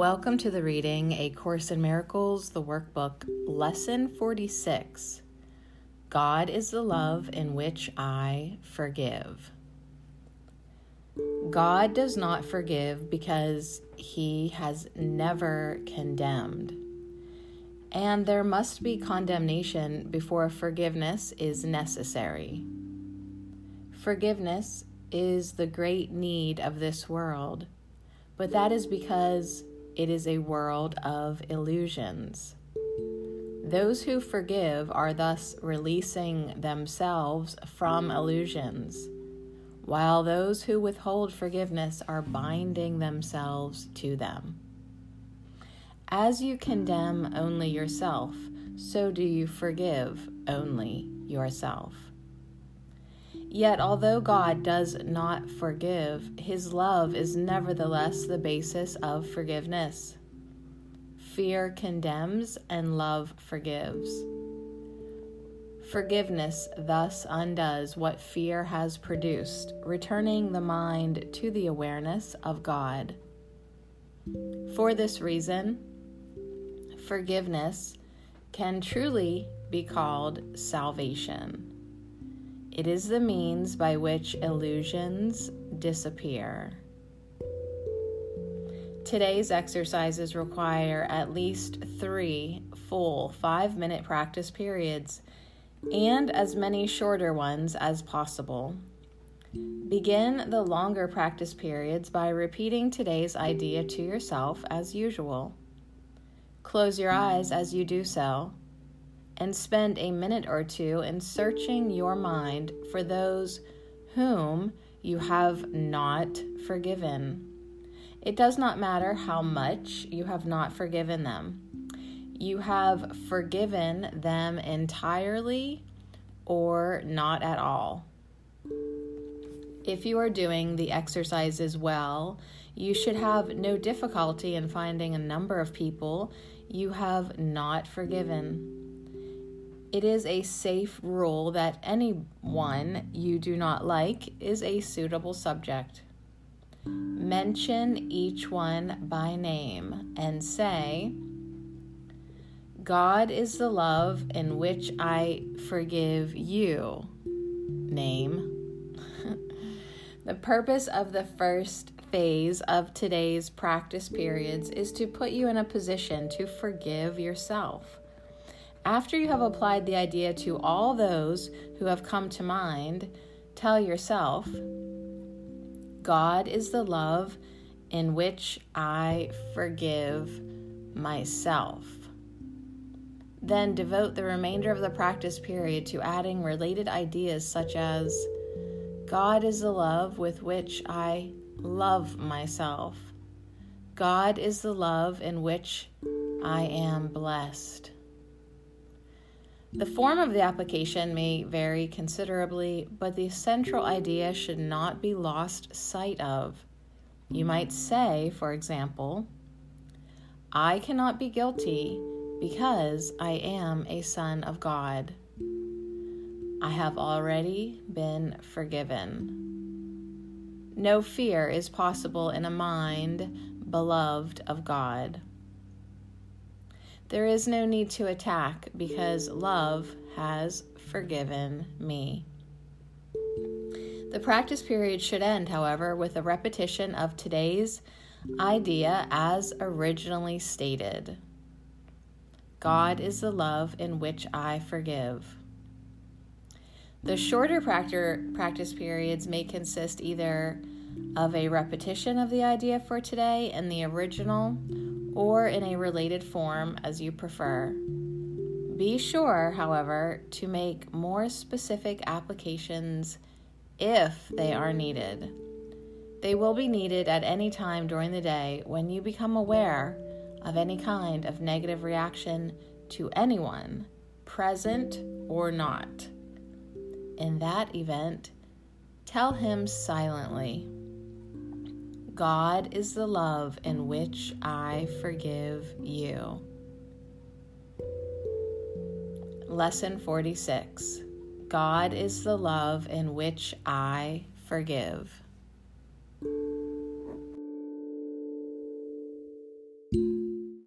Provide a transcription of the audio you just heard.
Welcome to the reading A Course in Miracles, the workbook, Lesson 46 God is the love in which I forgive. God does not forgive because he has never condemned. And there must be condemnation before forgiveness is necessary. Forgiveness is the great need of this world, but that is because it is a world of illusions. Those who forgive are thus releasing themselves from illusions, while those who withhold forgiveness are binding themselves to them. As you condemn only yourself, so do you forgive only yourself. Yet, although God does not forgive, his love is nevertheless the basis of forgiveness. Fear condemns and love forgives. Forgiveness thus undoes what fear has produced, returning the mind to the awareness of God. For this reason, forgiveness can truly be called salvation. It is the means by which illusions disappear. Today's exercises require at least three full five minute practice periods and as many shorter ones as possible. Begin the longer practice periods by repeating today's idea to yourself as usual. Close your eyes as you do so and spend a minute or two in searching your mind for those whom you have not forgiven. It does not matter how much you have not forgiven them. You have forgiven them entirely or not at all. If you are doing the exercises well, you should have no difficulty in finding a number of people you have not forgiven. It is a safe rule that anyone you do not like is a suitable subject. Mention each one by name and say, God is the love in which I forgive you. Name. the purpose of the first phase of today's practice periods is to put you in a position to forgive yourself. After you have applied the idea to all those who have come to mind, tell yourself, God is the love in which I forgive myself. Then devote the remainder of the practice period to adding related ideas such as God is the love with which I love myself. God is the love in which I am blessed. The form of the application may vary considerably, but the central idea should not be lost sight of. You might say, for example, I cannot be guilty because I am a son of God. I have already been forgiven. No fear is possible in a mind beloved of God. There is no need to attack because love has forgiven me. The practice period should end, however, with a repetition of today's idea as originally stated God is the love in which I forgive. The shorter practice periods may consist either of a repetition of the idea for today in the original or in a related form as you prefer. Be sure, however, to make more specific applications if they are needed. They will be needed at any time during the day when you become aware of any kind of negative reaction to anyone, present or not. In that event, tell him silently. God is the love in which I forgive you. Lesson 46 God is the love in which I forgive.